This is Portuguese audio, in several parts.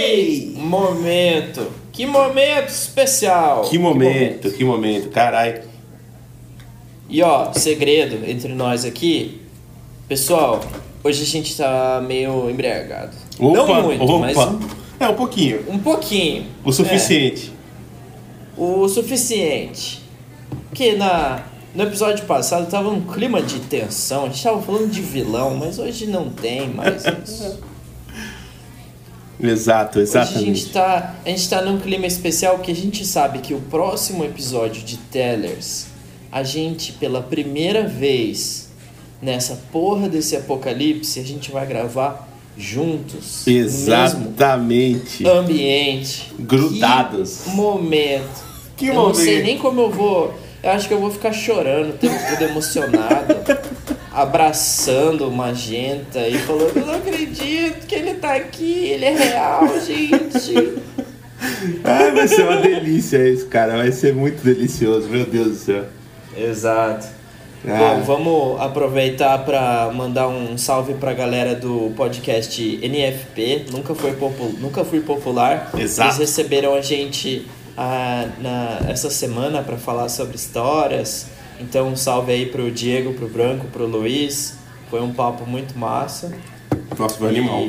Que momento! Que momento especial! Que momento, que momento, caralho. E ó, segredo entre nós aqui. Pessoal, hoje a gente tá meio embriagado. Opa, Não muito, opa. mas É, um pouquinho. um pouquinho. O suficiente. É, o suficiente. Porque na, no episódio passado tava um clima de tensão. A gente tava falando de vilão, mas hoje não tem mais isso. Exato, Hoje a exatamente. gente, tá, a gente tá num clima especial porque a gente sabe que o próximo episódio de Tellers, a gente, pela primeira vez nessa porra desse apocalipse, a gente vai gravar juntos. Exatamente. ambiente. Grudados. Que momento. Que eu não sei momento. nem como eu vou. Eu acho que eu vou ficar chorando o tempo todo emocionado. abraçando o Magenta e falando, eu não acredito que ele tá aqui, ele é real, gente. Ah, vai ser uma delícia isso, cara. Vai ser muito delicioso, meu Deus do céu. Exato. Ah. Bom, vamos aproveitar para mandar um salve pra galera do podcast NFP. Nunca foi popu nunca fui popular. Exato. Eles receberam a gente ah, na, essa semana para falar sobre histórias. Então, um salve aí pro Diego, pro Branco, pro Luiz. Foi um papo muito massa. Nossa, foi animal.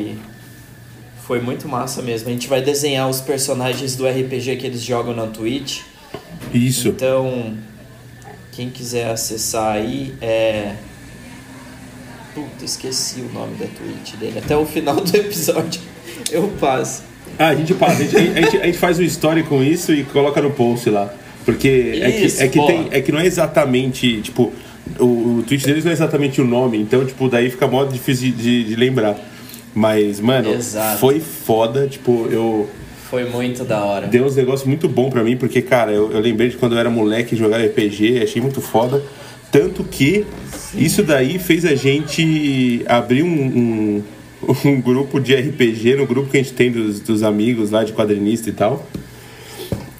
Foi muito massa mesmo. A gente vai desenhar os personagens do RPG que eles jogam na Twitch. Isso. Então, quem quiser acessar aí é. Puta, esqueci o nome da Twitch dele. Até o final do episódio eu passo. Ah, a gente passa, a gente, a gente- a gente faz um story com isso e coloca no post lá. Porque é Isso, que, é, que tem, é que não é exatamente, tipo, o, o tweet deles não é exatamente o nome, então, tipo, daí fica mó difícil de, de lembrar. Mas, mano, Exato. foi foda, tipo, eu. Foi muito da hora. Deu uns negócios muito bom pra mim, porque, cara, eu, eu lembrei de quando eu era moleque jogar RPG, achei muito foda. Tanto que isso daí fez a gente abrir um, um, um grupo de RPG, no grupo que a gente tem dos, dos amigos lá de quadrinista e tal.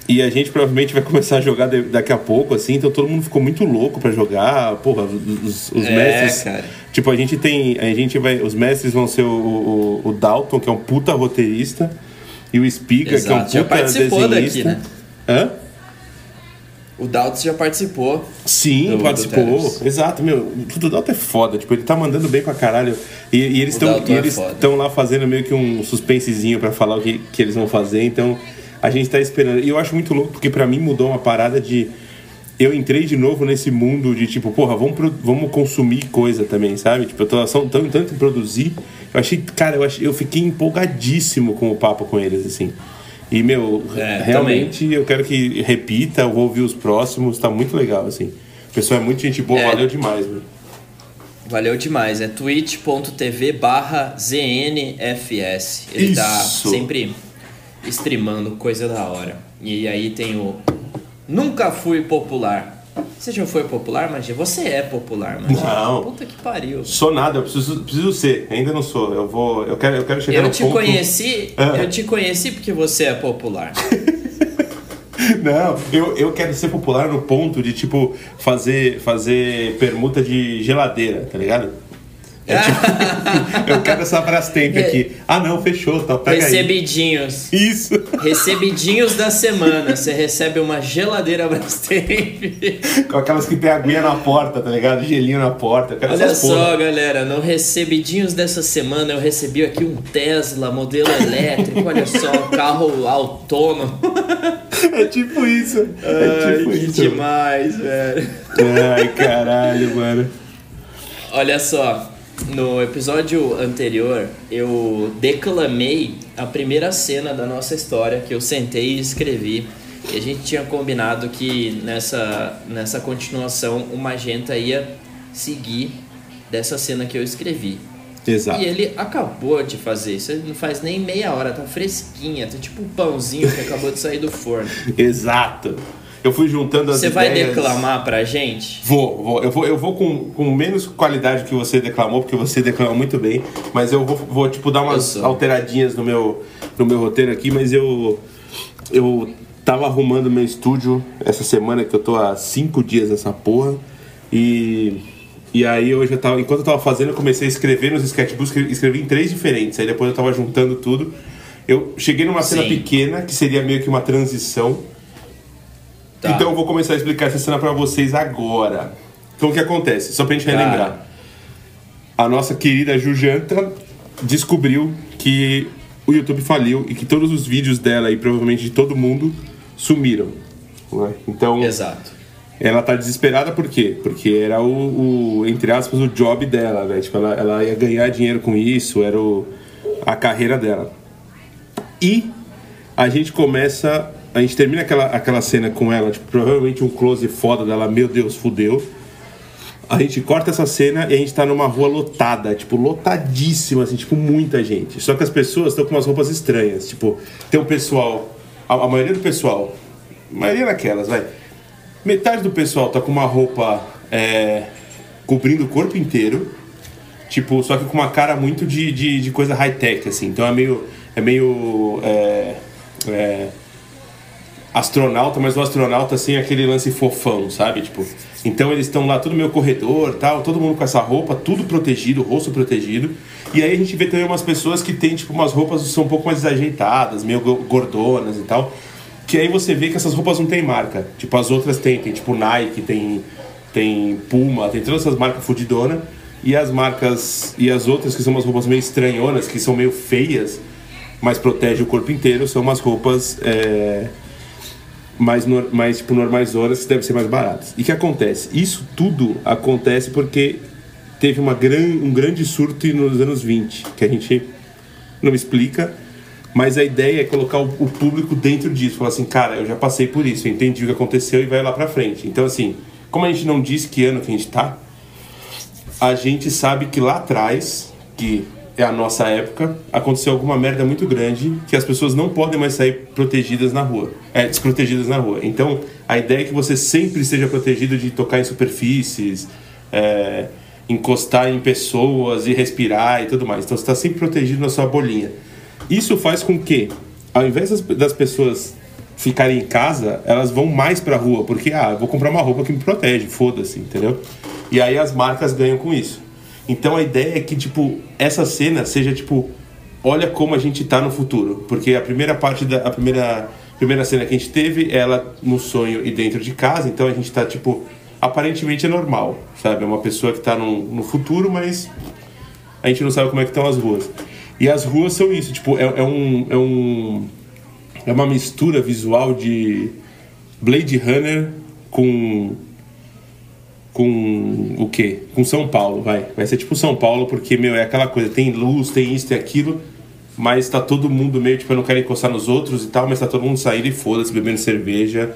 E a gente provavelmente vai começar a jogar daqui a pouco, assim, então todo mundo ficou muito louco pra jogar. Porra, os, os É, mestres. cara. Tipo, a gente tem. A gente vai. Os mestres vão ser o, o, o Dalton, que é um puta roteirista, e o Spiga, que é um já puta participou desenhista. daqui, né? Hã? O Dalton já participou. Sim, Do- do participou. Tellers. Exato, meu. O Dalton é foda, tipo, ele tá mandando bem pra caralho. E, e eles estão é eles foda. estão lá fazendo meio que um suspensezinho pra falar o que, que eles vão fazer, então a gente tá esperando. E eu acho muito louco, porque pra mim mudou uma parada de. Eu entrei de novo nesse mundo de tipo, porra, vamos, pro- vamos consumir coisa também, sabe? Tipo, eu tô só tão, tanto em produzir. Eu achei, cara, eu, achei, eu fiquei empolgadíssimo com o papo com eles, assim. E, meu, É, realmente eu quero que repita, eu vou ouvir os próximos, tá muito legal, assim. O pessoal é muito gente boa, É. valeu demais, velho. Valeu demais. É twitch.tv barra ZNFS. Ele tá Isso. sempre streamando coisa da hora. E aí tem o Nunca Fui Popular. Você já foi popular, Magia? Você é popular, Magia. Não. Puta que pariu. Sou nada, eu preciso, preciso ser, ainda não sou. Eu vou. Eu quero, eu quero chegar Eu no te ponto. conheci, Ah. eu te conheci porque você é popular. Não, eu, eu quero ser popular no ponto de, tipo, fazer, fazer permuta de geladeira, tá ligado? É tipo, eu quero essa Brastemp aqui. Ah, não, fechou, tá, pega aí. Recebidinhos. Isso. Recebidinhos da semana. Você recebe uma geladeira Brastemp. Com aquelas que tem aguinha na porta, tá ligado? Gelinho na porta. Olha só, porra. galera, no Recebidinhos dessa semana eu recebi aqui um Tesla modelo elétrico. Olha só, um carro autônomo. É tipo isso. É Ai, tipo que isso. demais, velho. Ai, caralho, mano. Olha só, no episódio anterior eu declamei a primeira cena da nossa história que eu sentei e escrevi. E a gente tinha combinado que nessa, nessa continuação o Magenta ia seguir dessa cena que eu escrevi. Exato. E ele acabou de fazer isso, ele não faz nem meia hora, tá fresquinha, tá tipo um pãozinho que acabou de sair do forno. Exato. Eu fui juntando as Você vai ideias. declamar pra gente? Vou, vou. Eu vou, eu vou com, com menos qualidade que você declamou, porque você declama muito bem. Mas eu vou, vou tipo, dar umas alteradinhas no meu, no meu roteiro aqui, mas eu. Eu tava arrumando meu estúdio essa semana, que eu tô há cinco dias nessa porra. E. E aí hoje eu tava. Enquanto eu tava fazendo, eu comecei a escrever nos sketchbooks, escrevi em três diferentes. Aí depois eu tava juntando tudo. Eu cheguei numa cena Sim. pequena, que seria meio que uma transição. Tá. Então eu vou começar a explicar essa cena pra vocês agora. Então o que acontece? Só pra gente Cara. relembrar. A nossa querida Jujanta descobriu que o YouTube faliu e que todos os vídeos dela e provavelmente de todo mundo sumiram. né? Então Exato. ela tá desesperada por quê? Porque era o, o, entre aspas, o job dela, né? Tipo, ela, ela ia ganhar dinheiro com isso, era o, a carreira dela. E a gente começa. A gente termina aquela, aquela cena com ela, tipo, provavelmente um close foda dela, meu Deus, fudeu. A gente corta essa cena e a gente tá numa rua lotada, tipo, lotadíssima, assim, tipo, muita gente. Só que as pessoas estão com umas roupas estranhas. Tipo, tem o pessoal. A, a maioria do pessoal. A maioria daquelas, vai. Metade do pessoal tá com uma roupa é, cobrindo o corpo inteiro. Tipo, só que com uma cara muito de, de, de coisa high-tech, assim. Então é meio. É meio. É, é, astronauta, mas o astronauta assim, aquele lance fofão, sabe? Tipo, então eles estão lá, tudo meio corredor tal, todo mundo com essa roupa, tudo protegido, rosto protegido. E aí a gente vê também umas pessoas que têm, tipo, umas roupas que são um pouco mais desajeitadas, meio go- gordonas e tal. Que aí você vê que essas roupas não tem marca. Tipo, as outras tem, tem tipo Nike, tem, tem Puma, tem todas essas marcas fudidonas. E as marcas, e as outras que são umas roupas meio estranhonas, que são meio feias, mas protege o corpo inteiro, são umas roupas é, mais, mais tipo, normais horas que devem ser mais baratas. E o que acontece? Isso tudo acontece porque teve uma gran, um grande surto nos anos 20, que a gente não explica, mas a ideia é colocar o, o público dentro disso. Falar assim, cara, eu já passei por isso, eu entendi o que aconteceu e vai lá pra frente. Então, assim, como a gente não disse que ano que a gente tá, a gente sabe que lá atrás, que é a nossa época, aconteceu alguma merda muito grande que as pessoas não podem mais sair protegidas na rua, é, desprotegidas na rua. Então, a ideia é que você sempre esteja protegido de tocar em superfícies, é, encostar em pessoas e respirar e tudo mais. Então, você está sempre protegido na sua bolinha. Isso faz com que, ao invés das, pessoas ficarem em casa, elas vão mais pra rua, porque, ah, vou comprar uma roupa que me protege, foda-se, entendeu? E aí as marcas ganham com isso. Então a ideia é que, tipo, essa cena seja, tipo, olha como a gente tá no futuro. Porque a primeira parte da. A primeira, primeira cena que a gente teve, ela no sonho e dentro de casa, então a gente tá, tipo, aparentemente é normal, sabe? É uma pessoa que tá no, no futuro, mas a gente não sabe como é que estão as ruas. E as ruas são isso, tipo, é, é um. É um. É uma mistura visual de Blade Runner com com o quê? Com São Paulo, vai. Vai ser tipo São Paulo, porque, meu, é aquela coisa, tem luz, tem isso, tem aquilo, mas tá todo mundo meio, tipo, eu não quero encostar nos outros e tal, mas tá todo mundo saindo e foda-se, bebendo cerveja.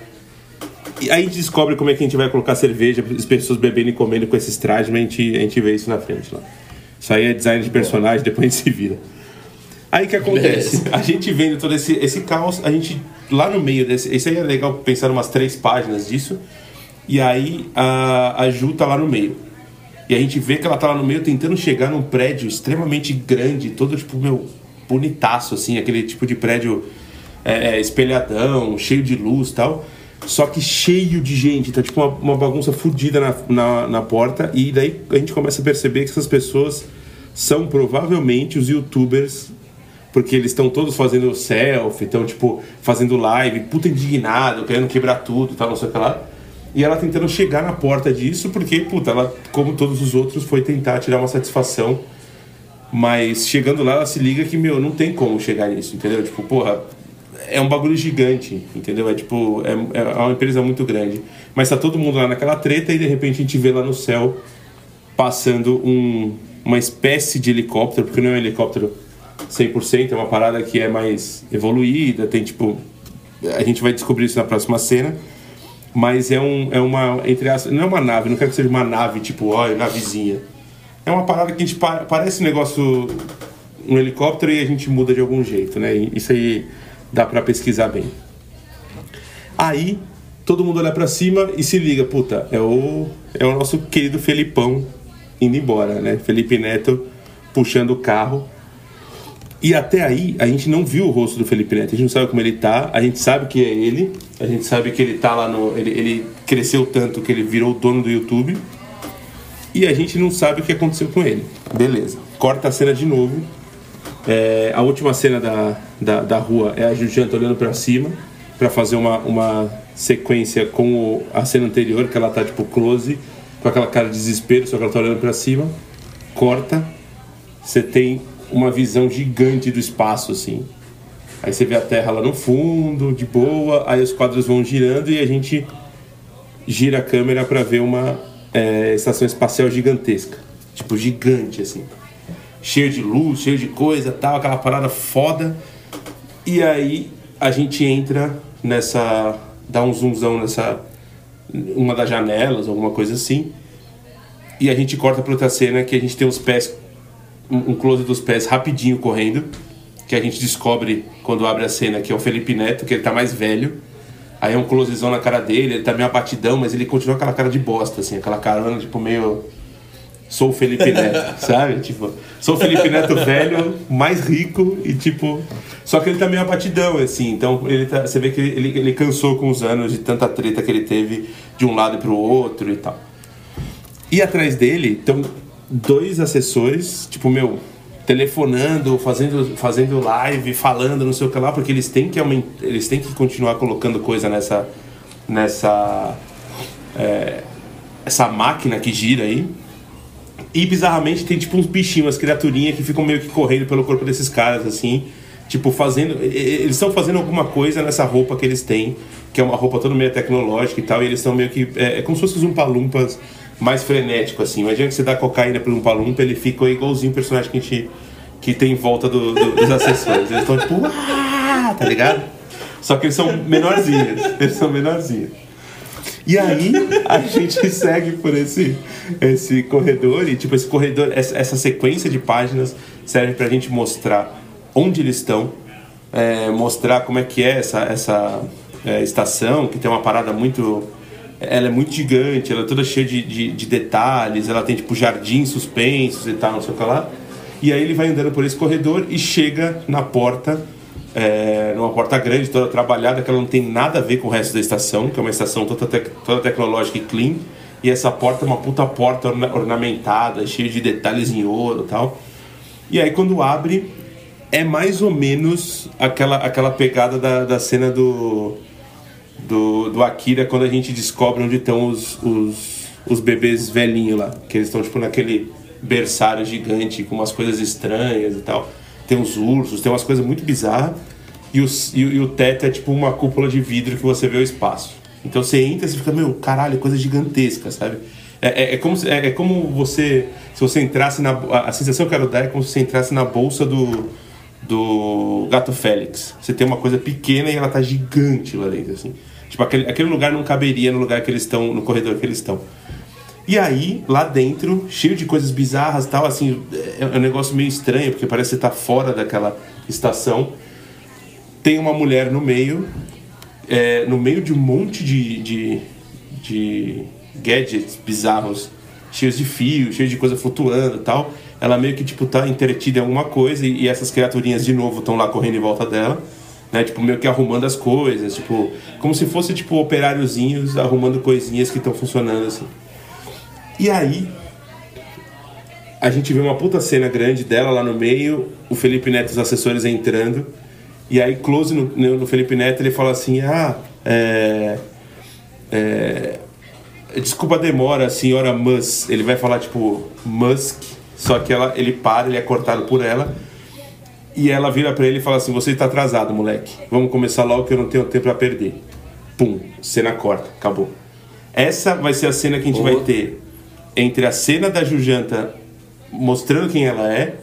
E aí a gente descobre como é que a gente vai colocar cerveja, as pessoas bebendo e comendo com esses trajes, mas a gente, a gente vê isso na frente lá. Isso aí é design de personagem, depois a gente se vira. Aí que acontece? A gente vendo todo esse, esse caos, a gente lá no meio desse. Isso aí é legal pensar umas três páginas disso. E aí a, a Ju tá lá no meio. E a gente vê que ela tá lá no meio tentando chegar num prédio extremamente grande, todo tipo, meu, bonitaço, assim, aquele tipo de prédio é, é, espelhadão, cheio de luz tal. Só que cheio de gente, tá tipo uma, uma bagunça fodida na, na, na porta. E daí a gente começa a perceber que essas pessoas são provavelmente os youtubers porque eles estão todos fazendo selfie, estão tipo fazendo live, puta indignado, querendo quebrar tudo, tal, não sei o que lá. E ela tentando chegar na porta disso, porque, puta, ela, como todos os outros, foi tentar tirar uma satisfação. Mas chegando lá, ela se liga que, meu, não tem como chegar nisso, entendeu? Tipo, porra, é um bagulho gigante, entendeu? É tipo, é, é uma empresa muito grande. Mas tá todo mundo lá naquela treta e de repente a gente vê lá no céu passando um, uma espécie de helicóptero, porque não é um helicóptero 100%, é uma parada que é mais evoluída, tem tipo. A gente vai descobrir isso na próxima cena. Mas é, um, é uma. Entre as, não é uma nave, não quero que seja uma nave tipo, ó, navezinha. É uma parada que a gente pa- parece um negócio. Um helicóptero e a gente muda de algum jeito, né? Isso aí dá pra pesquisar bem. Aí todo mundo olha pra cima e se liga, puta, é o, é o nosso querido Felipão indo embora, né? Felipe Neto puxando o carro. E até aí a gente não viu o rosto do Felipe Neto, a gente não sabe como ele tá, a gente sabe que é ele, a gente sabe que ele tá lá no. Ele, ele cresceu tanto que ele virou dono do YouTube. E a gente não sabe o que aconteceu com ele. Beleza. Corta a cena de novo. É, a última cena da, da, da rua é a Jujanta olhando para cima para fazer uma, uma sequência com o, a cena anterior, que ela tá tipo close, com aquela cara de desespero, só que ela tá olhando para cima. Corta, você tem uma visão gigante do espaço, assim. Aí você vê a Terra lá no fundo, de boa, aí os quadros vão girando e a gente gira a câmera para ver uma é, estação espacial gigantesca. Tipo, gigante, assim. Cheio de luz, cheio de coisa, tal, aquela parada foda. E aí a gente entra nessa. dá um zoomzão nessa. uma das janelas, alguma coisa assim. E a gente corta pra outra cena que a gente tem os pés. Um close dos pés rapidinho correndo. Que a gente descobre quando abre a cena que é o Felipe Neto, que ele tá mais velho. Aí é um closezão na cara dele, ele tá meio abatidão, mas ele continua aquela cara de bosta, assim, aquela carona, tipo, meio. Sou o Felipe Neto, sabe? Tipo, sou o Felipe Neto velho, mais rico e tipo. Só que ele tá meio abatidão, assim, então ele tá, você vê que ele, ele, cansou com os anos de tanta treta que ele teve de um lado pro outro e tal. E atrás dele estão dois assessores, tipo, meu, telefonando, fazendo, fazendo live, falando, não sei o que lá, porque eles têm que, eles têm que continuar colocando coisa nessa. nessa. É, essa máquina que gira aí. E bizarramente tem tipo uns bichinhos, umas criaturinhas que ficam meio que correndo pelo corpo desses caras, assim. Tipo, fazendo. Eles estão fazendo alguma coisa nessa roupa que eles têm, que é uma roupa toda meio tecnológica e tal, e eles estão meio que. É, é como se fossem uns umpalumpas mais frenético, assim. Imagina que você dá cocaína para um palumpa, ele fica igualzinho o personagem que a gente. que tem em volta do, do, dos assessores. Eles estão tipo. Ah! Tá ligado? Só que eles são menorzinhos. Eles são menorzinhos. E aí a gente segue por esse, esse corredor e tipo esse corredor, essa, sequência de páginas serve para a gente mostrar onde eles estão, é, mostrar como é que é essa, essa é, estação que tem uma parada muito, ela é muito gigante, ela é toda cheia de, de, de detalhes, ela tem tipo jardins suspensos e tal, não sei o que lá. E aí ele vai andando por esse corredor e chega na porta é, numa porta grande, toda trabalhada, que ela não tem nada a ver com o resto da estação, que é uma estação toda, tec toda tecnológica e clean. E essa porta é uma puta porta orna ornamentada, cheia de detalhes em ouro e tal. E aí quando abre, é mais ou menos aquela, aquela pegada da, da cena do, do, do Akira, quando a gente descobre onde estão os, os, os bebês velhinhos lá. Que eles estão tipo naquele berçário gigante, com umas coisas estranhas e tal tem uns ursos, tem umas coisas muito bizarras. E o, e, e, o teto é tipo uma cúpula de vidro que você vê o espaço. Então você entra e fica, meu, caralho, coisa gigantesca, sabe? É, é, é como, é, é, como você. Se você entrasse na. A sensação que eu quero dar é como se você entrasse na bolsa do. Do Gato Félix. Você tem uma coisa pequena e ela tá gigante lá dentro, assim. Tipo, aquele, aquele lugar não caberia no lugar que eles estão, no corredor que eles estão. E aí, lá dentro, cheio de coisas bizarras tal, assim, é, é um negócio meio estranho, porque parece que você tá fora daquela estação. Tem uma mulher no meio, é, no meio de um monte de, de, de gadgets bizarros, cheios de fio, cheios de coisa flutuando tal. Ela meio que, tipo, tá entretida em alguma coisa e, e essas criaturinhas, de novo, estão lá correndo em volta dela. Né, tipo, meio que arrumando as coisas, tipo, como se fosse, tipo, operáriozinhos arrumando coisinhas que estão funcionando, assim. E aí, a gente vê uma puta cena grande dela lá no meio, o Felipe Neto e os assessores entrando. E aí, close no, no Felipe Neto, ele fala assim: Ah, é, é, desculpa a demora, senhora Musk. Ele vai falar tipo Musk, só que ela, ele para, ele é cortado por ela. E ela vira para ele e fala assim: Você está atrasado, moleque. Vamos começar logo que eu não tenho tempo para perder. Pum, cena corta, acabou. Essa vai ser a cena que a gente vai ter entre a cena da Jujanta mostrando quem ela é,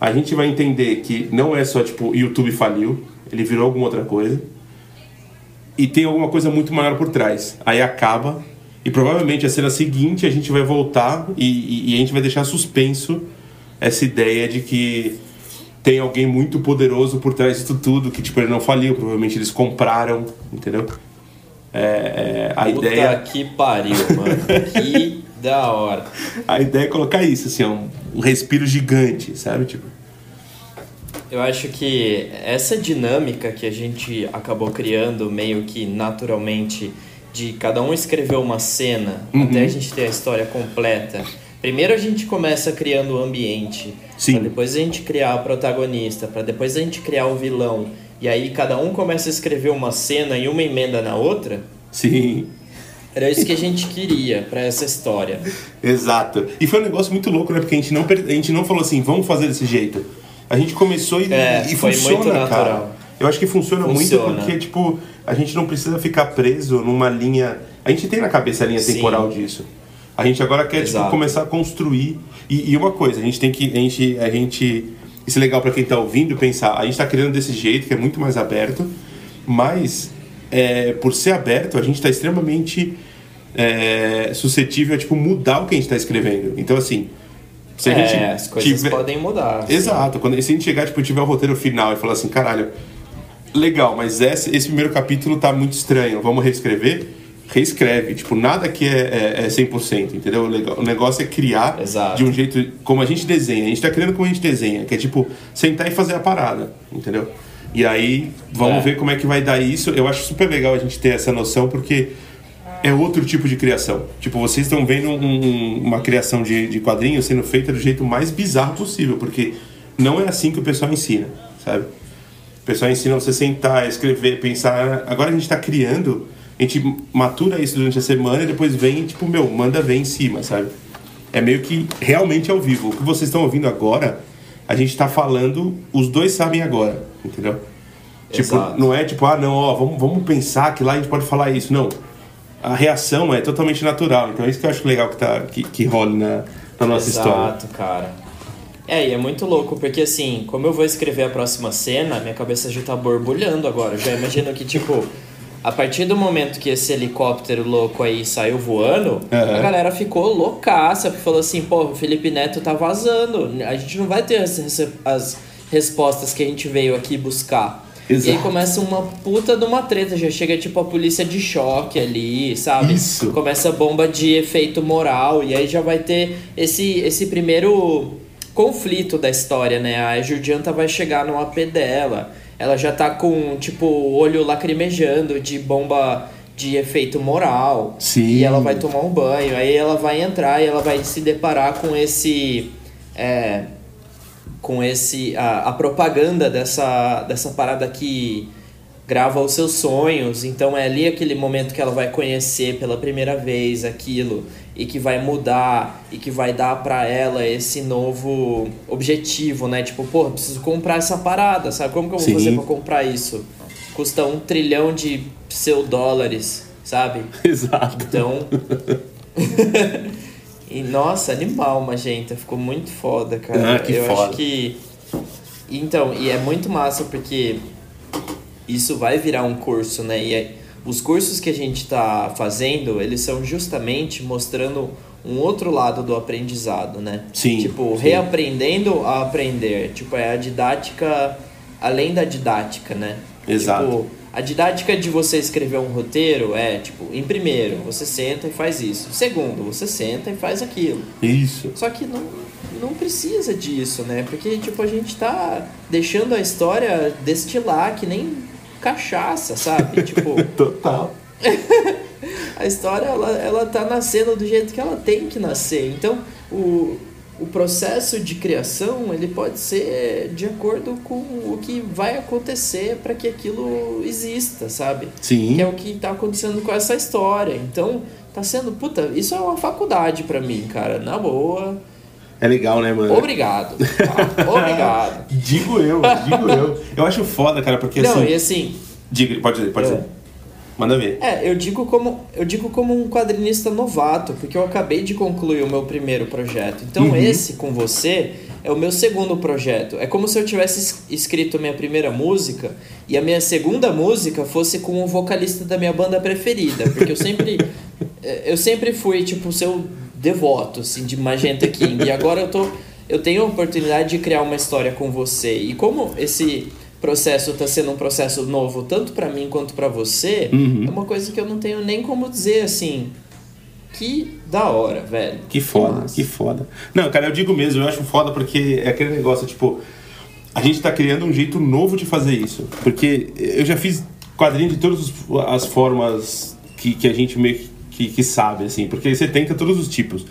a gente vai entender que não é só tipo YouTube faliu, ele virou alguma outra coisa. E tem alguma coisa muito maior por trás. Aí acaba e provavelmente a cena seguinte a gente vai voltar e, e, e a gente vai deixar suspenso essa ideia de que tem alguém muito poderoso por trás disso tudo, que tipo, ele não faliu, provavelmente eles compraram, entendeu? É, é, a Puta ideia. que pariu, mano. que da hora. A ideia é colocar isso, assim, um, um respiro gigante, sabe? Tipo. Eu acho que essa dinâmica que a gente acabou criando meio que naturalmente de cada um escrever uma cena uhum. até a gente ter a história completa primeiro a gente começa criando o ambiente, pra depois a gente criar o protagonista, para depois a gente criar o vilão, e aí cada um começa a escrever uma cena e uma emenda na outra. Sim. Era isso que a gente queria para essa história. Exato. E foi um negócio muito louco, né? Porque a gente não, a gente não falou assim, vamos fazer desse jeito. A gente começou e, É, e foi funciona, muito natural. cara. Eu acho que funciona, Funciona. muito porque, tipo, a gente não precisa ficar preso numa linha. A gente tem na cabeça a linha Sim. temporal disso. A gente agora quer, tipo, começar a construir. E, e uma coisa, a gente tem que. A gente, a gente. Isso é legal pra quem tá ouvindo pensar. A gente tá criando desse jeito, que é muito mais aberto, mas é, por ser aberto, a gente tá extremamente é, suscetível a tipo, mudar o que a gente tá escrevendo. Então, assim. Se a é, gente as coisas tiver- podem mudar. assim. Exato. Quando, se a gente chegar, tipo, tiver o roteiro final e falar assim, caralho, legal, mas esse, esse primeiro capítulo tá muito estranho, vamos reescrever? Reescreve. Tipo, nada aqui é, é, é 100%, entendeu? O negócio é criar Exato. de um jeito como a gente desenha. A gente tá criando como a gente desenha, que é tipo, sentar e fazer a parada, entendeu? E aí, vamos É. ver como é que vai dar isso. Eu acho super legal a gente ter essa noção, porque é outro tipo de criação. Tipo, vocês estão vendo um- um- uma criação de, de quadrinhos sendo feita do jeito mais bizarro possível, porque não é assim que o pessoal ensina, sabe? O pessoal ensina você sentar, escrever, pensar. Agora a gente está criando, a gente matura isso durante a semana e depois vem, tipo, meu, manda ver em cima, sabe? É meio que realmente ao vivo. O que vocês estão ouvindo agora, a gente está falando, os dois sabem agora, entendeu? Tipo, Exato. não é tipo, ah, não, ó, vamos, vamos pensar que lá a gente pode falar isso. Não. A reação é totalmente natural. Então é isso que eu acho legal que, tá, que, que rola na, na nossa história. Exato, cara. É, e é muito louco, porque assim, como eu vou escrever a próxima cena, minha cabeça já tá borbulhando agora. Eu já imagino que, tipo, a partir do momento que esse helicóptero louco aí saiu voando, Aham. a galera ficou loucaça, porque falou assim, pô, o Felipe Neto tá vazando. A gente não vai ter as, as respostas que a gente veio aqui buscar. E aí Exato. começa uma puta de uma treta, já chega tipo a polícia de choque ali, sabe? Isso. Começa a bomba de efeito moral, e aí já vai ter esse, esse primeiro conflito da história, né? A Judianta vai chegar no AP dela, ela já tá com, tipo, o olho lacrimejando de bomba de efeito moral. Sim. E ela vai tomar um banho, aí ela vai entrar e ela vai se deparar com esse. É, com esse a, a propaganda dessa, dessa parada que grava os seus sonhos. Então é ali aquele momento que ela vai conhecer pela primeira vez aquilo e que vai mudar e que vai dar pra ela esse novo objetivo, né? Tipo, pô, preciso comprar essa parada, sabe? Como que eu vou Sim. fazer pra comprar isso? Custa um trilhão de pseudólares, sabe? Exato. Então. e, nossa, animal, Magenta. Ficou muito foda, cara. Ah, que Eu foda. acho que. Então, e é muito massa porque isso vai virar um curso, né? E é- os cursos que a gente tá fazendo, eles são justamente mostrando um outro lado do aprendizado, né? Sim, Tipo, sim. reaprendendo a aprender. Tipo, é a didática além da didática, né? Exato. Tipo, a didática de você escrever um roteiro é, tipo, em primeiro, você senta e faz isso. Segundo, você senta e faz aquilo. Isso. Só que não, não precisa disso, né? Porque, tipo, a gente tá deixando a história destilar que nem cachaça, sabe? tipo, Total. a história, ela, ela tá nascendo do jeito que ela tem que nascer. Então, o, o processo de criação, ele pode ser de acordo com o que vai acontecer para que aquilo exista, sabe? Sim. Que é o que tá acontecendo com essa história. Então, tá sendo, puta, isso é uma faculdade para mim, cara, na boa. É legal, né, mano? Obrigado. tá? Obrigado. Digo eu, digo eu. Eu acho foda, cara, porque Não, assim. e assim, Diga, pode dizer, pode É. dizer. Manda ver. É, eu digo como eu digo como um quadrinista novato, porque eu acabei de concluir o meu primeiro projeto. Então Uhum. esse com você é o meu segundo projeto. É como se eu tivesse es- escrito minha primeira música e a minha segunda música fosse com o vocalista da minha banda preferida, porque eu sempre eh, eu sempre fui tipo seu devoto assim de Magenta King e agora eu tô eu tenho a oportunidade de criar uma história com você. E como esse processo está sendo um processo novo tanto para mim quanto para você, Uhum. é uma coisa que eu não tenho nem como dizer assim. Que da hora, velho. Que foda, massa. que foda. Não, cara, eu digo mesmo, eu acho foda porque é aquele negócio, tipo, a gente tá criando um jeito novo de fazer isso. Porque eu já fiz quadrinho de todas as formas que, que a gente meio que, que sabe, assim, porque você tenta todos os tipos.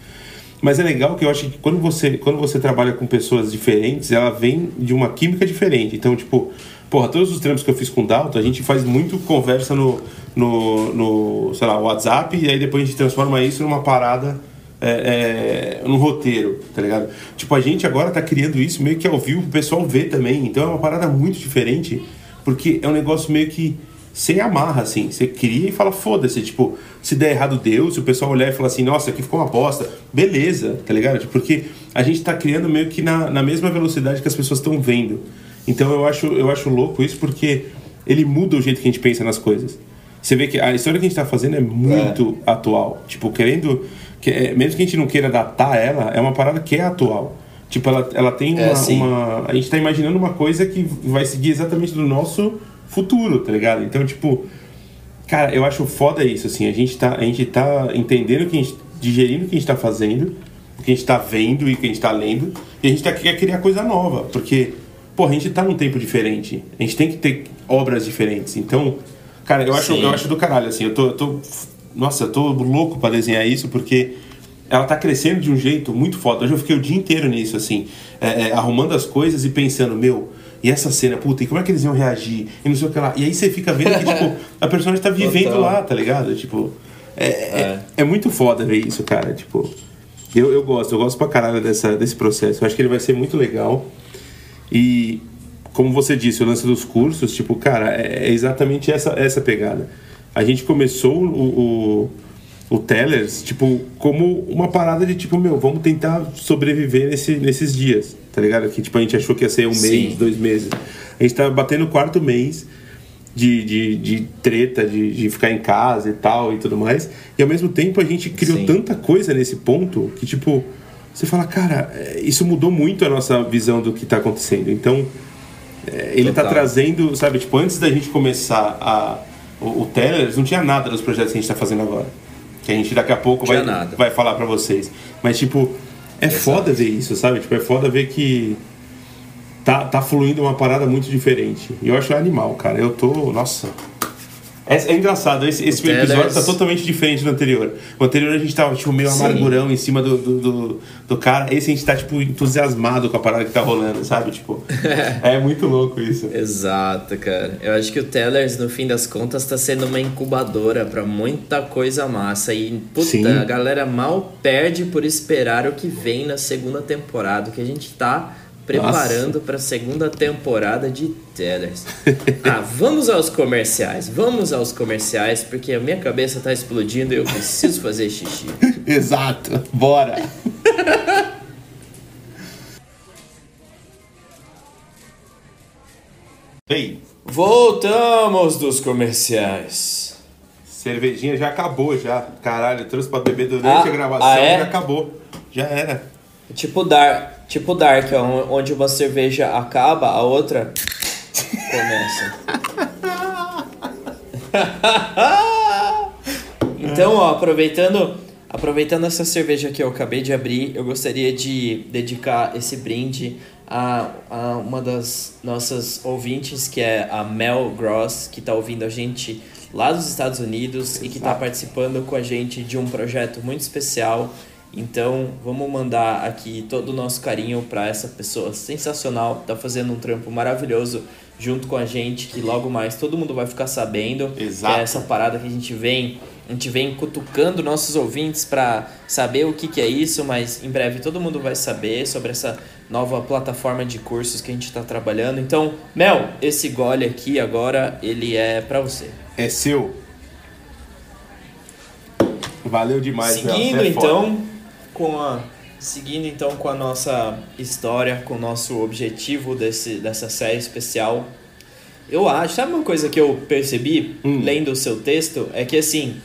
Mas é legal que eu acho que quando você, quando você trabalha com pessoas diferentes, ela vem de uma química diferente. Então, tipo, porra, todos os trampos que eu fiz com o Dalton, a gente faz muito conversa no, no, no sei lá, WhatsApp, e aí depois a gente transforma isso numa parada, é, é, num roteiro, tá ligado? Tipo, a gente agora tá criando isso meio que ao vivo, o pessoal vê também. Então é uma parada muito diferente, porque é um negócio meio que sem amarra, assim. Você cria e fala, foda-se, tipo, se der errado, deu. Se o pessoal olhar e falar assim, nossa, aqui ficou uma bosta, beleza, tá ligado? Tipo, porque a gente tá criando meio que na, na mesma velocidade que as pessoas estão vendo. Então eu acho, eu acho louco isso porque ele muda o jeito que a gente pensa nas coisas. Você vê que a história que a gente tá fazendo é muito é. atual. Tipo, querendo. Que, é, mesmo que a gente não queira datar ela, é uma parada que é atual. Tipo, ela, ela tem é, uma, é, uma. A gente tá imaginando uma coisa que vai seguir exatamente do nosso futuro, tá ligado? Então, tipo, cara, eu acho foda isso, assim, a gente tá, a gente tá entendendo que a gente, digerindo o que a gente tá fazendo, o que a gente tá vendo e o que a gente tá lendo, e a gente tá, quer criar coisa nova, porque, pô, a gente tá num tempo diferente, a gente tem que ter obras diferentes, então, cara, eu acho, eu acho do caralho, assim, eu tô, eu tô, nossa, eu tô louco pra desenhar isso, porque ela tá crescendo de um jeito muito foda, hoje eu fiquei o dia inteiro nisso, assim, é, é, arrumando as coisas e pensando, meu e essa cena, puta, e como é que eles iam reagir? E não sei o que lá. E aí você fica vendo que, tipo, a personagem tá vivendo Total. lá, tá ligado? Tipo, é, é. É, é, muito foda ver isso, cara. Tipo, eu, eu gosto, eu gosto pra caralho dessa, desse processo. Eu acho que ele vai ser muito legal. E, como você disse, o lance dos cursos, tipo, cara, é, é exatamente essa, essa pegada. A gente começou o, o, o Tellers, tipo, como uma parada de, tipo, meu, vamos tentar sobreviver nesse, nesses dias tá ligado? Que tipo, a gente achou que ia ser um Sim. mês, dois meses. A gente tá batendo o quarto mês de, de, de treta, de, de ficar em casa e tal e tudo mais. E ao mesmo tempo a gente criou Sim. tanta coisa nesse ponto que, tipo, você fala, cara, é, isso mudou muito a nossa visão do que tá acontecendo. Então, é, ele tá Total. tá trazendo, sabe, tipo, antes da gente começar a, o, o Tellers, não tinha nada dos projetos que a gente tá fazendo agora. Que a gente daqui a pouco vai, vai falar para vocês. Mas, tipo, é Exato. foda ver isso, sabe? Tipo, é foda ver que tá, tá fluindo uma parada muito diferente. E eu acho animal, cara. Eu tô. Nossa. É, é engraçado, esse, esse episódio tá totalmente diferente do anterior. O anterior a gente tava tipo, meio Sim. amargurão em cima do, do, do, do, cara. Esse a gente tá tipo, entusiasmado com a parada que tá rolando, sabe? Tipo, é muito louco isso. Exato, cara. Eu acho que o Tellers, no fim das contas, tá sendo uma incubadora para muita coisa massa. E, puta, Sim. a galera mal perde por esperar o que vem na segunda temporada, que a gente tá preparando para a segunda temporada de Tellers. ah, vamos aos comerciais. Vamos aos comerciais, porque a minha cabeça tá explodindo e eu preciso fazer xixi. Exato. Bora. Ei. Voltamos dos comerciais. Cervejinha já acabou já. Caralho, trouxe para beber durante ah, a gravação ah, é? já acabou. Já era. Tipo Dark. Tipo Dark, onde uma cerveja acaba, a outra começa. então, ó, aproveitando, aproveitando essa cerveja que eu acabei de abrir, eu gostaria de dedicar esse brinde a, a uma das nossas ouvintes, que é a Mel Gross, que está ouvindo a gente lá dos Estados Unidos Exato. e que está participando com a gente de um projeto muito especial então, vamos mandar aqui todo o nosso carinho para essa pessoa sensacional, tá fazendo um trampo maravilhoso junto com a gente, que logo mais todo mundo vai ficar sabendo. Exato. Que é essa parada que a gente vem, a gente vem cutucando nossos ouvintes para saber o que, que é isso, mas em breve todo mundo vai saber sobre essa nova plataforma de cursos que a gente está trabalhando. Então, Mel, esse gole aqui agora, ele é para você. É seu. Valeu demais, Seguindo, é então, com a seguindo então com a nossa história, com o nosso objetivo desse, dessa série especial, eu acho, sabe uma coisa que eu percebi hum. lendo o seu texto? É que assim,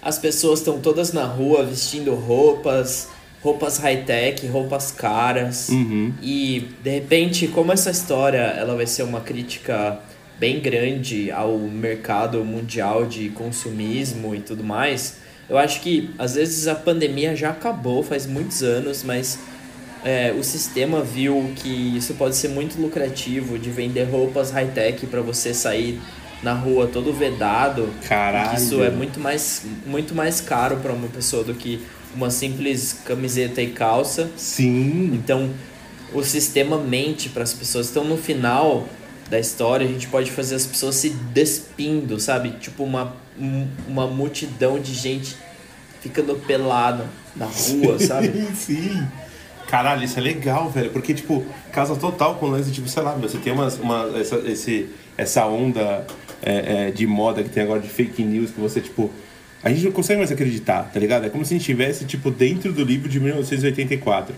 as pessoas estão todas na rua vestindo roupas, roupas high-tech, roupas caras, uhum. e de repente, como essa história ela vai ser uma crítica bem grande ao mercado mundial de consumismo e tudo mais, eu acho que às vezes a pandemia já acabou faz muitos anos, mas é, o sistema viu que isso pode ser muito lucrativo de vender roupas high-tech para você sair na rua todo vedado. Caralho. Isso é muito mais, muito mais caro para uma pessoa do que uma simples camiseta e calça. Sim. Então, o sistema mente para as pessoas. Então, no final da história, a gente pode fazer as pessoas se despindo, sabe? Tipo uma, uma multidão de gente ficando pelada na rua, sabe? Sim. Caralho, isso é legal, velho. Porque, tipo, casa total com o lance, tipo, sei lá, você tem umas, uma, essa, esse, essa onda é, é, de moda que tem agora de fake news que você, tipo. A gente não consegue mais acreditar, tá ligado? É como se a gente estivesse, tipo, dentro do livro de 1984.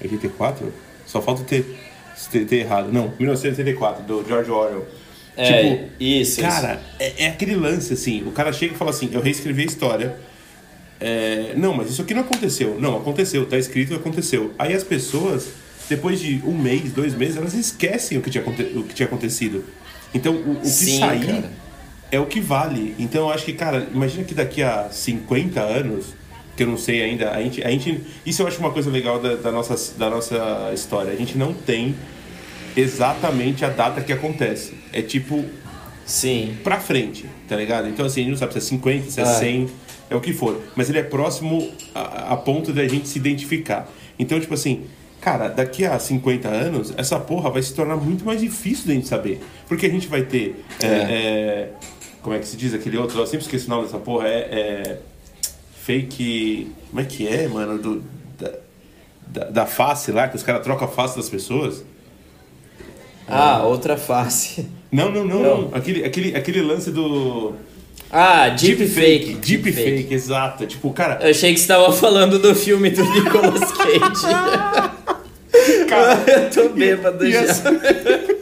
84? Só falta ter, ter, errado. Não, 1984, do George Orwell. É, tipo, isso. Cara, isso. É, é aquele lance, assim. O cara chega e fala assim: eu reescrevi a história é, não, mas isso aqui não aconteceu. Não, aconteceu, tá escrito aconteceu. Aí as pessoas, depois de um mês, dois meses, elas esquecem o que tinha, o que tinha acontecido. Então, o, o que Sim, sair cara. é o que vale. Então, eu acho que, cara, imagina que daqui a 50 anos, que eu não sei ainda, a gente. A gente isso eu acho uma coisa legal da, da, nossa, da nossa história. A gente não tem exatamente a data que acontece. É tipo. Sim. Pra frente, tá ligado? Então, assim, a gente não sabe se é 50, se é ah. 100 é o que for. Mas ele é próximo a, a ponto da gente se identificar. Então, tipo assim, cara, daqui a 50 anos, essa porra vai se tornar muito mais difícil da gente saber. Porque a gente vai ter. É. É, é, como é que se diz aquele outro? Eu sempre esqueci o nome dessa porra. É. fake. Como é que é, mano? Do, da, da, da face lá, que os caras trocam a face das pessoas. Ah, outra face. Não, não, não, não. não. Aquele, aquele, aquele lance do. Ah, Deepfake. Deep, deep, fake, exato. Tipo, cara. Eu achei que você estava falando do filme do Nicolas Cage. cara, eu tô bêbado ia, já. Ser,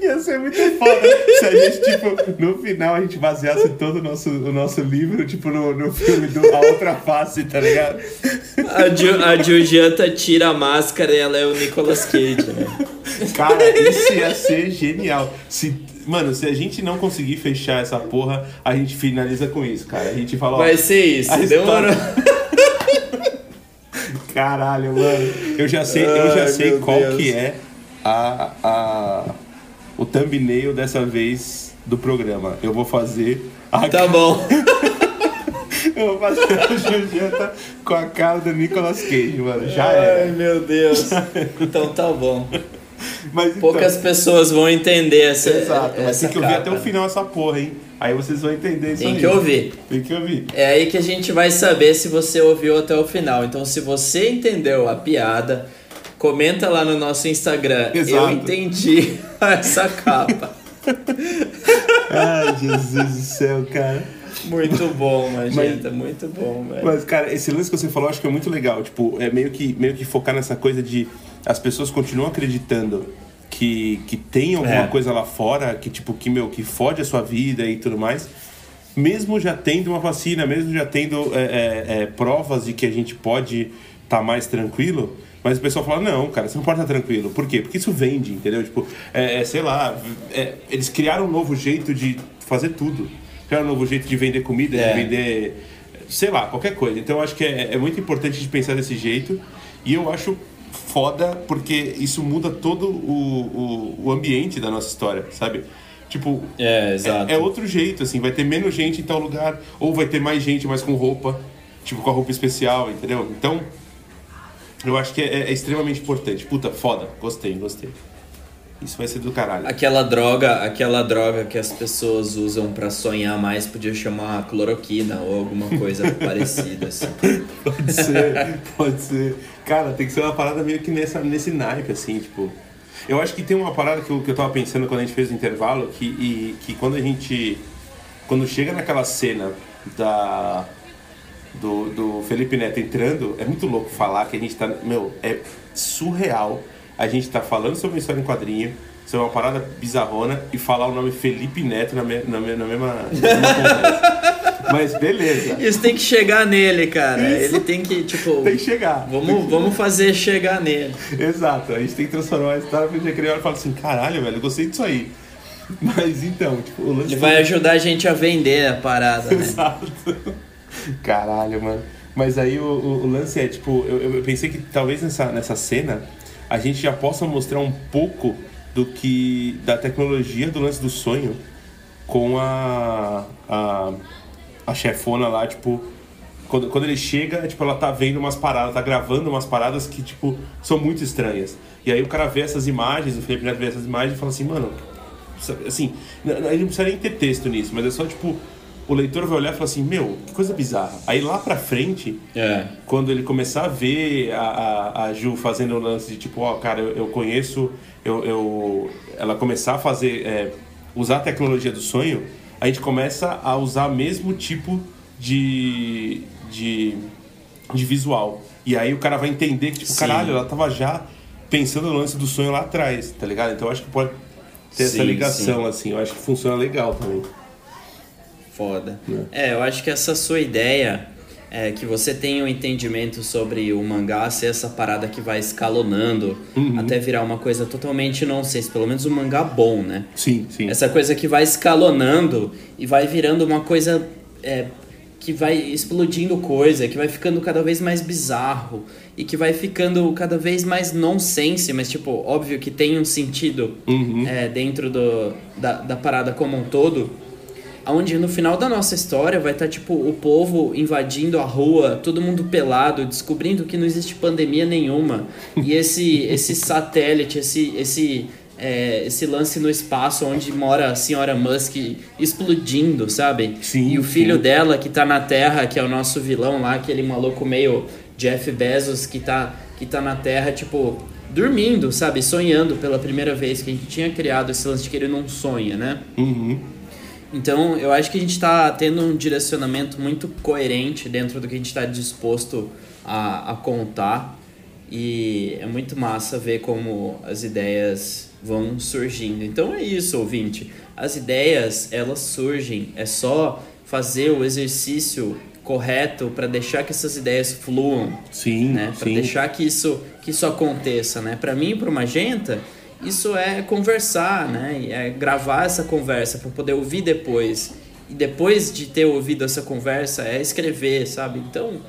ia ser muito foda se a gente, tipo, no final a gente baseasse todo o nosso, o nosso livro, tipo, no, no filme do A Outra Face, tá ligado? A, Ju, a Julieta tira a máscara e ela é o Nicolas Cage, né? Cara, isso ia ser genial. Se Mano, se a gente não conseguir fechar essa porra, a gente finaliza com isso, cara. A gente fala, ó, Vai ser isso, demorou. Caralho, mano. Eu já sei, eu já sei qual Deus. que é a, a, o thumbnail dessa vez do programa. Eu vou fazer a Tá bom. Eu vou fazer a Julieta com a cara do Nicolas Cage, mano. Já era. Ai, meu Deus. Então tá bom. Mas, então, Poucas pessoas vão entender essa. Exato, mas tem que ouvir até o final essa porra, hein? Aí vocês vão entender isso Tem aí. que ouvir. Tem que ouvir. É aí que a gente vai saber se você ouviu até o final. Então, se você entendeu a piada, comenta lá no nosso Instagram. Exato. Eu entendi essa capa. Ai, Jesus do céu, cara. Muito bom, Magenta, mas, muito bom, velho. Mas, cara, esse lance que você falou, acho que é muito legal. Tipo, é meio que, meio que focar nessa coisa de as pessoas continuam acreditando que, que tem alguma é. coisa lá fora que, tipo, que, meu, que fode a sua vida e tudo mais. Mesmo já tendo uma vacina, mesmo já tendo é, é, é provas de que a gente pode estar tá mais tranquilo, mas o pessoal fala, não, cara, você não pode estar tranquilo. Por quê? Porque isso vende, entendeu? Tipo, é, é sei lá, é, eles criaram um novo jeito de fazer tudo criar um novo jeito de vender comida, é. de vender, sei lá, qualquer coisa. Então eu acho que é, é muito importante de pensar desse jeito. E eu acho foda porque isso muda todo o, o, o ambiente da nossa história, sabe? Tipo, é. É, é, outro jeito, assim, vai ter menos gente em tal lugar, ou vai ter mais gente, mas com roupa, tipo, com a roupa especial, entendeu? Então, eu acho que é, é extremamente importante. Puta, foda, gostei, gostei. Isso vai ser do caralho. Aquela droga, aquela droga que as pessoas usam para sonhar mais podia chamar cloroquina ou alguma coisa parecida assim. Pode ser, pode ser. Cara, tem que ser uma parada meio que nessa, nesse naipe, assim, tipo. Eu acho que tem uma parada que eu, que eu tava pensando quando a gente fez o intervalo, que, e, que quando a gente. Quando chega naquela cena da. Do, do Felipe Neto entrando, é muito louco falar que a gente tá. Meu, é surreal a gente tá falando sobre uma história em quadrinho, sobre uma parada bizarrona e falar o nome Felipe Neto na, me, na, me, na mesma, na mesma. Mas beleza. Isso tem que chegar nele, cara. Isso. Ele tem que, tipo. Tem que chegar. Vamos, que vamos fazer chegar nele. Exato. A gente tem que transformar a história pra gente criar e falar assim: caralho, velho, eu gostei disso aí. Mas então, tipo, o lance. Ele vai ajudar a gente a vender a parada, né? Exato. Caralho, mano. Mas aí o, o, o lance é, tipo, eu, eu pensei que talvez nessa, nessa cena a gente já possa mostrar um pouco do que da tecnologia do lance do sonho com a a, a chefona lá, tipo, Quando, quando ele chega, tipo, ela tá vendo umas paradas, tá gravando umas paradas que, tipo, são muito estranhas. E aí o cara vê essas imagens, o Felipe Neto vê essas imagens e fala assim, mano, assim, ele não precisa nem ter texto nisso, mas é só, tipo, o leitor vai olhar e falar assim, meu, que coisa bizarra. Aí lá pra frente, É. quando ele começar a ver a, a, a Ju fazendo o lance de tipo, ó, cara, eu, eu conheço, eu, eu, ela começar a fazer, é, usar a tecnologia do sonho, a gente começa a usar o mesmo tipo de, de, de visual. E aí o cara vai entender que, tipo, Sim. caralho, ela tava já pensando no lance do sonho lá atrás, tá ligado? Então eu acho que pode ter essa Sim, ligação, assim, eu acho que funciona legal também. Foda. É, eu acho que essa sua ideia é que você tenha um entendimento sobre o mangá ser essa parada que vai escalonando até virar uma coisa totalmente nonsense, pelo menos um mangá bom, né? Sim, sim. Essa coisa que vai escalonando e vai virando uma coisa é, que vai explodindo coisa, que vai ficando cada vez mais bizarro e que vai ficando cada vez mais nonsense, mas tipo, óbvio que tem um sentido é, dentro do, da, da parada como um todo. Onde no final da nossa história vai estar tipo o povo invadindo a rua, todo mundo pelado, descobrindo que não existe pandemia nenhuma. E esse esse satélite, esse esse é, esse lance no espaço onde mora a senhora Musk explodindo, sabe? Sim, e o filho sim. dela que tá na Terra, que é o nosso vilão lá, aquele maluco meio Jeff Bezos que tá que tá na Terra, tipo, dormindo, sabe? Sonhando pela primeira vez que a gente tinha criado esse lance de que ele não sonha, né? Uhum. Então, eu acho que a gente está tendo um direcionamento muito coerente dentro do que a gente está disposto a, a contar. E é muito massa ver como as ideias vão surgindo. Então é isso, ouvinte. As ideias, elas surgem. É só fazer o exercício correto para deixar que essas ideias fluam Sim, né? Para deixar que isso que isso aconteça, né? Para mim e para Magenta, isso é conversar, né? É gravar essa conversa para poder ouvir depois. E depois de ter ouvido essa conversa, é escrever, sabe? Então,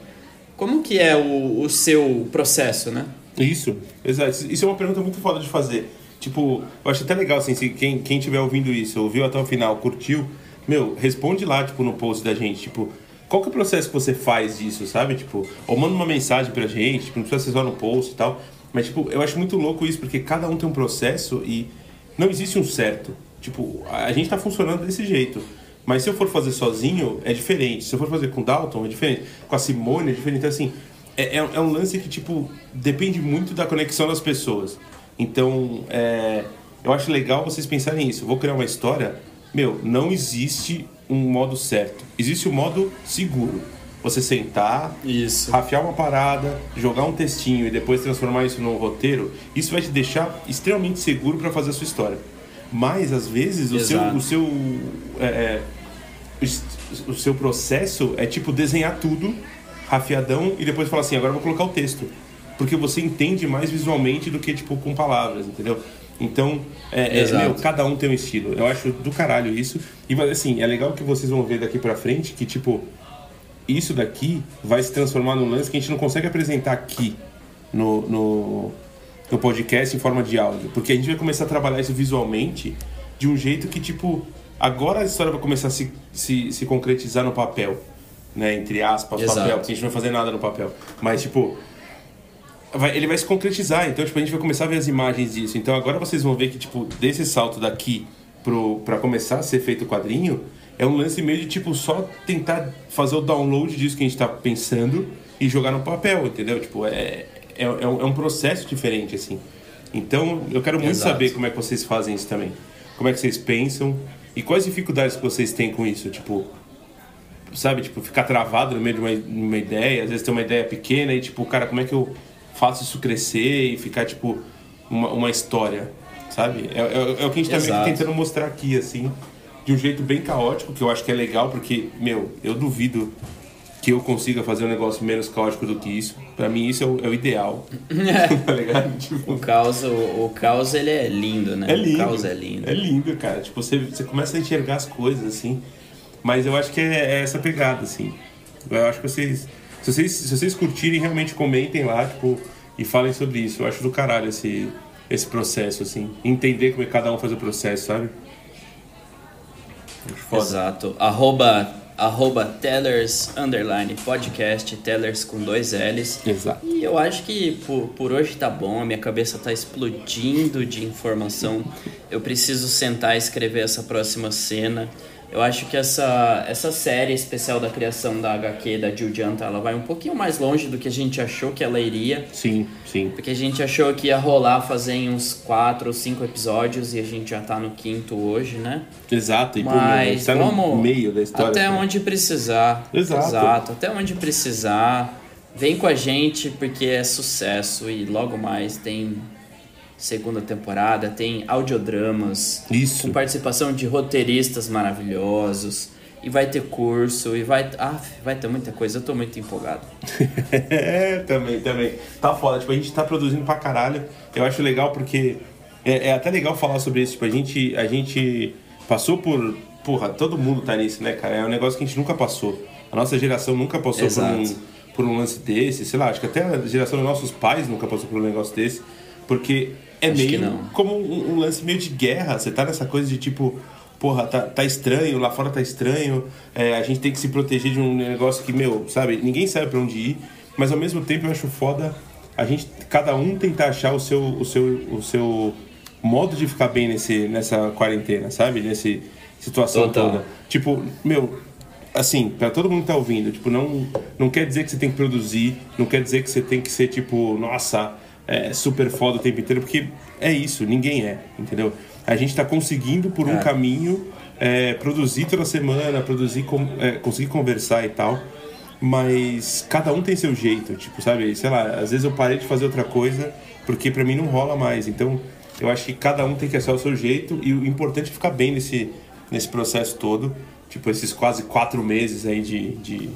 como que é o, o seu processo, né? Isso, exato. Isso é uma pergunta muito foda de fazer. Tipo, eu acho até legal, assim, se quem, quem tiver ouvindo isso, ouviu até o final, curtiu, meu, responde lá, tipo, no post da gente, tipo, qual que é o processo que você faz disso, sabe? Tipo, ou manda uma mensagem pra gente, tipo, não precisa ser só no post e tal. Mas, tipo, eu acho muito louco isso, porque cada um tem um processo e não existe um certo. Tipo, a gente tá funcionando desse jeito. Mas se eu for fazer sozinho, é diferente. Se eu for fazer com o Dalton, é diferente. Com a Simone, é diferente. Então, assim, é, é, é um lance que, tipo, depende muito da conexão das pessoas. Então, é, eu acho legal vocês pensarem nisso. Vou criar uma história. Meu, não existe um modo certo. Existe o modo seguro. Você sentar, Isso. rafiar uma parada, jogar um textinho e depois transformar isso num roteiro, isso vai te deixar extremamente seguro para fazer a sua história. Mas às vezes o seu, o seu é, é, o seu processo é tipo desenhar tudo rafiadão e depois falar assim, agora vou colocar o texto. Porque você entende mais visualmente do que tipo com palavras, entendeu? Então, é, é, meu, cada um tem um estilo. Eu acho do caralho isso. E mas assim, é legal que vocês vão ver daqui pra frente que tipo isso daqui vai se transformar num lance que a gente não consegue apresentar aqui no, no, no podcast em forma de áudio. Porque a gente vai começar a trabalhar isso visualmente de um jeito que, tipo, agora a história vai começar a se, se, se concretizar no papel. Né? Entre aspas, Exato. papel, porque a gente não vai fazer nada no papel. Mas, tipo, vai- ele vai se concretizar. Então, tipo, a gente vai começar a ver as imagens disso. Então, agora vocês vão ver que, tipo, desse salto daqui pro, pra começar a ser feito o quadrinho, é um lance meio de, tipo, só tentar fazer o download disso que a gente tá pensando e jogar no papel, entendeu? Tipo, é, é, é um é um processo diferente, assim. Então, eu quero muito Exato. saber como é que vocês fazem isso também. Como é que vocês pensam e quais dificuldades que vocês têm com isso, tipo sabe, tipo, ficar travado no meio de uma, uma ideia, às vezes tem uma ideia pequena e, tipo, cara, como é que eu faço isso crescer e ficar, tipo, uma, uma história, sabe? É, é, é o que a gente tá Exato. tentando mostrar aqui, assim, de um jeito bem caótico, que eu acho que é legal, porque, meu, eu duvido que eu consiga fazer um negócio menos caótico do que isso. Pra mim, isso é o, é o ideal. tá ligado? Tipo, O caos, o, o caos ele é lindo, né? é lindo. O caos é lindo. É lindo, cara. Tipo, você, você começa a enxergar as coisas, assim. Mas eu acho que é, é essa pegada, assim. Eu acho que vocês se, vocês. se vocês curtirem, realmente comentem lá, tipo, e falem sobre isso. Eu acho do caralho esse, esse processo, assim. Entender como é que cada um faz o processo, sabe? Foda. Exato. Arroba arroba Tellers underline podcast, Tellers com dois L's. Exato. E eu acho que por, por hoje tá bom, a minha cabeça tá explodindo de informação. Eu preciso sentar e escrever essa próxima cena. Eu acho que essa, essa série especial da criação da HQ da Jill Janta, ela vai um pouquinho mais longe do que a gente achou que ela iria. Sim, sim. Porque a gente achou que ia rolar fazer em uns quatro ou cinco episódios e a gente já tá no quinto hoje, né? Exato. E Mas tá no meio da história. até assim. onde precisar. Exato. Até onde precisar. Vem com a gente porque é sucesso e logo mais tem segunda temporada, tem audiodramas Isso. com participação de roteiristas maravilhosos e vai ter curso e vai, ah, vai ter muita coisa. Eu tô muito empolgado. É, também, também. Tá foda. Tipo, a gente tá produzindo pra caralho. Eu acho legal porque. É, é até legal falar sobre isso. Tipo, a gente, a gente passou por. Porra, todo mundo tá nisso, né, cara? É um negócio que a gente nunca passou. A nossa geração nunca passou por um, por um lance desse. Sei lá, acho que até a geração dos nossos pais nunca passou por um negócio desse. Porque é Acho meio como um, um lance meio de guerra. Você tá nessa coisa de tipo. Porra, tá, tá estranho, lá fora tá estranho. é, a gente tem que se proteger de um negócio que, meu, sabe? Ninguém sabe pra onde ir. Mas ao mesmo tempo eu acho foda a gente, cada um tentar achar o seu, o seu, o seu modo de ficar bem nesse, nessa quarentena, sabe? Nessa situação Total. toda. Tipo, meu, assim, pra todo mundo que tá ouvindo, tipo, não, não quer dizer que você tem que produzir, não quer dizer que você tem que ser, tipo, nossa, é, super foda o tempo inteiro, porque é isso, ninguém é, entendeu? A gente tá conseguindo por um É. caminho é, produzir toda semana, produzir, com- é, conseguir conversar e tal. Mas cada um tem seu jeito, tipo, sabe? Sei lá, às vezes eu parei de fazer outra coisa porque pra mim não rola mais. Então, eu acho que cada um tem que achar o seu jeito e o importante é ficar bem nesse, nesse processo todo. Tipo, esses quase quatro meses aí de, de,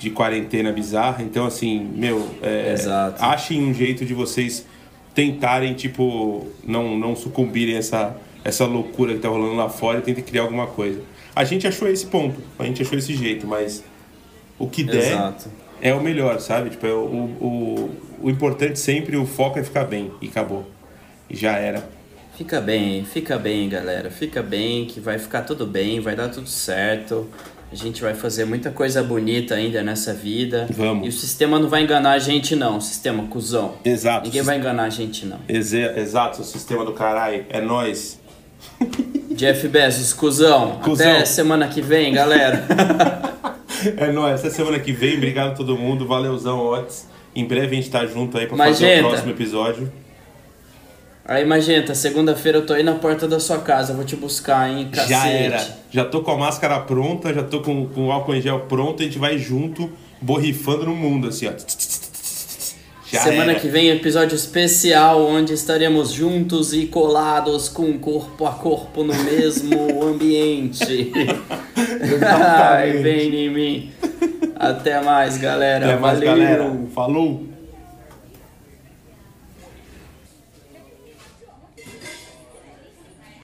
de quarentena bizarra. Então, assim, meu, é, Exato. achem um jeito de vocês tentarem, tipo, não, não sucumbirem a essa, essa loucura que tá rolando lá fora e tentem criar alguma coisa. A gente achou esse ponto, a gente achou esse jeito, mas o que der Exato. é o melhor, sabe? Tipo, é o, o, o importante sempre, o foco é ficar bem e acabou. E já era. Fica bem, fica bem, galera. Fica bem, que vai ficar tudo bem, vai dar tudo certo. A gente vai fazer muita coisa bonita ainda nessa vida. Vamos. E o sistema não vai enganar a gente, não. Sistema cuzão. Exato. Ninguém vai enganar a gente, não. Exe- Exato, o sistema do caralho. É nós. Jeff Bezos, cuzão. Cuzão. Até semana que vem, galera. É nóis. Essa semana que vem, obrigado a todo mundo. Valeuzão, Otis. Em breve a gente tá junto aí pra fazer Magenta. o próximo episódio. Aí, Magenta, segunda-feira eu tô aí na porta da sua casa. Vou te buscar, hein? Cacete. Já era. Já tô com a máscara pronta, já tô com, com o álcool em gel pronto. A gente vai junto, borrifando no mundo, assim, ó. Já Semana era. que vem, episódio especial onde estaremos juntos e colados com corpo a corpo no mesmo ambiente. Ai, vem em mim. Até mais, galera. Até mais, Valeu. galera. Falou!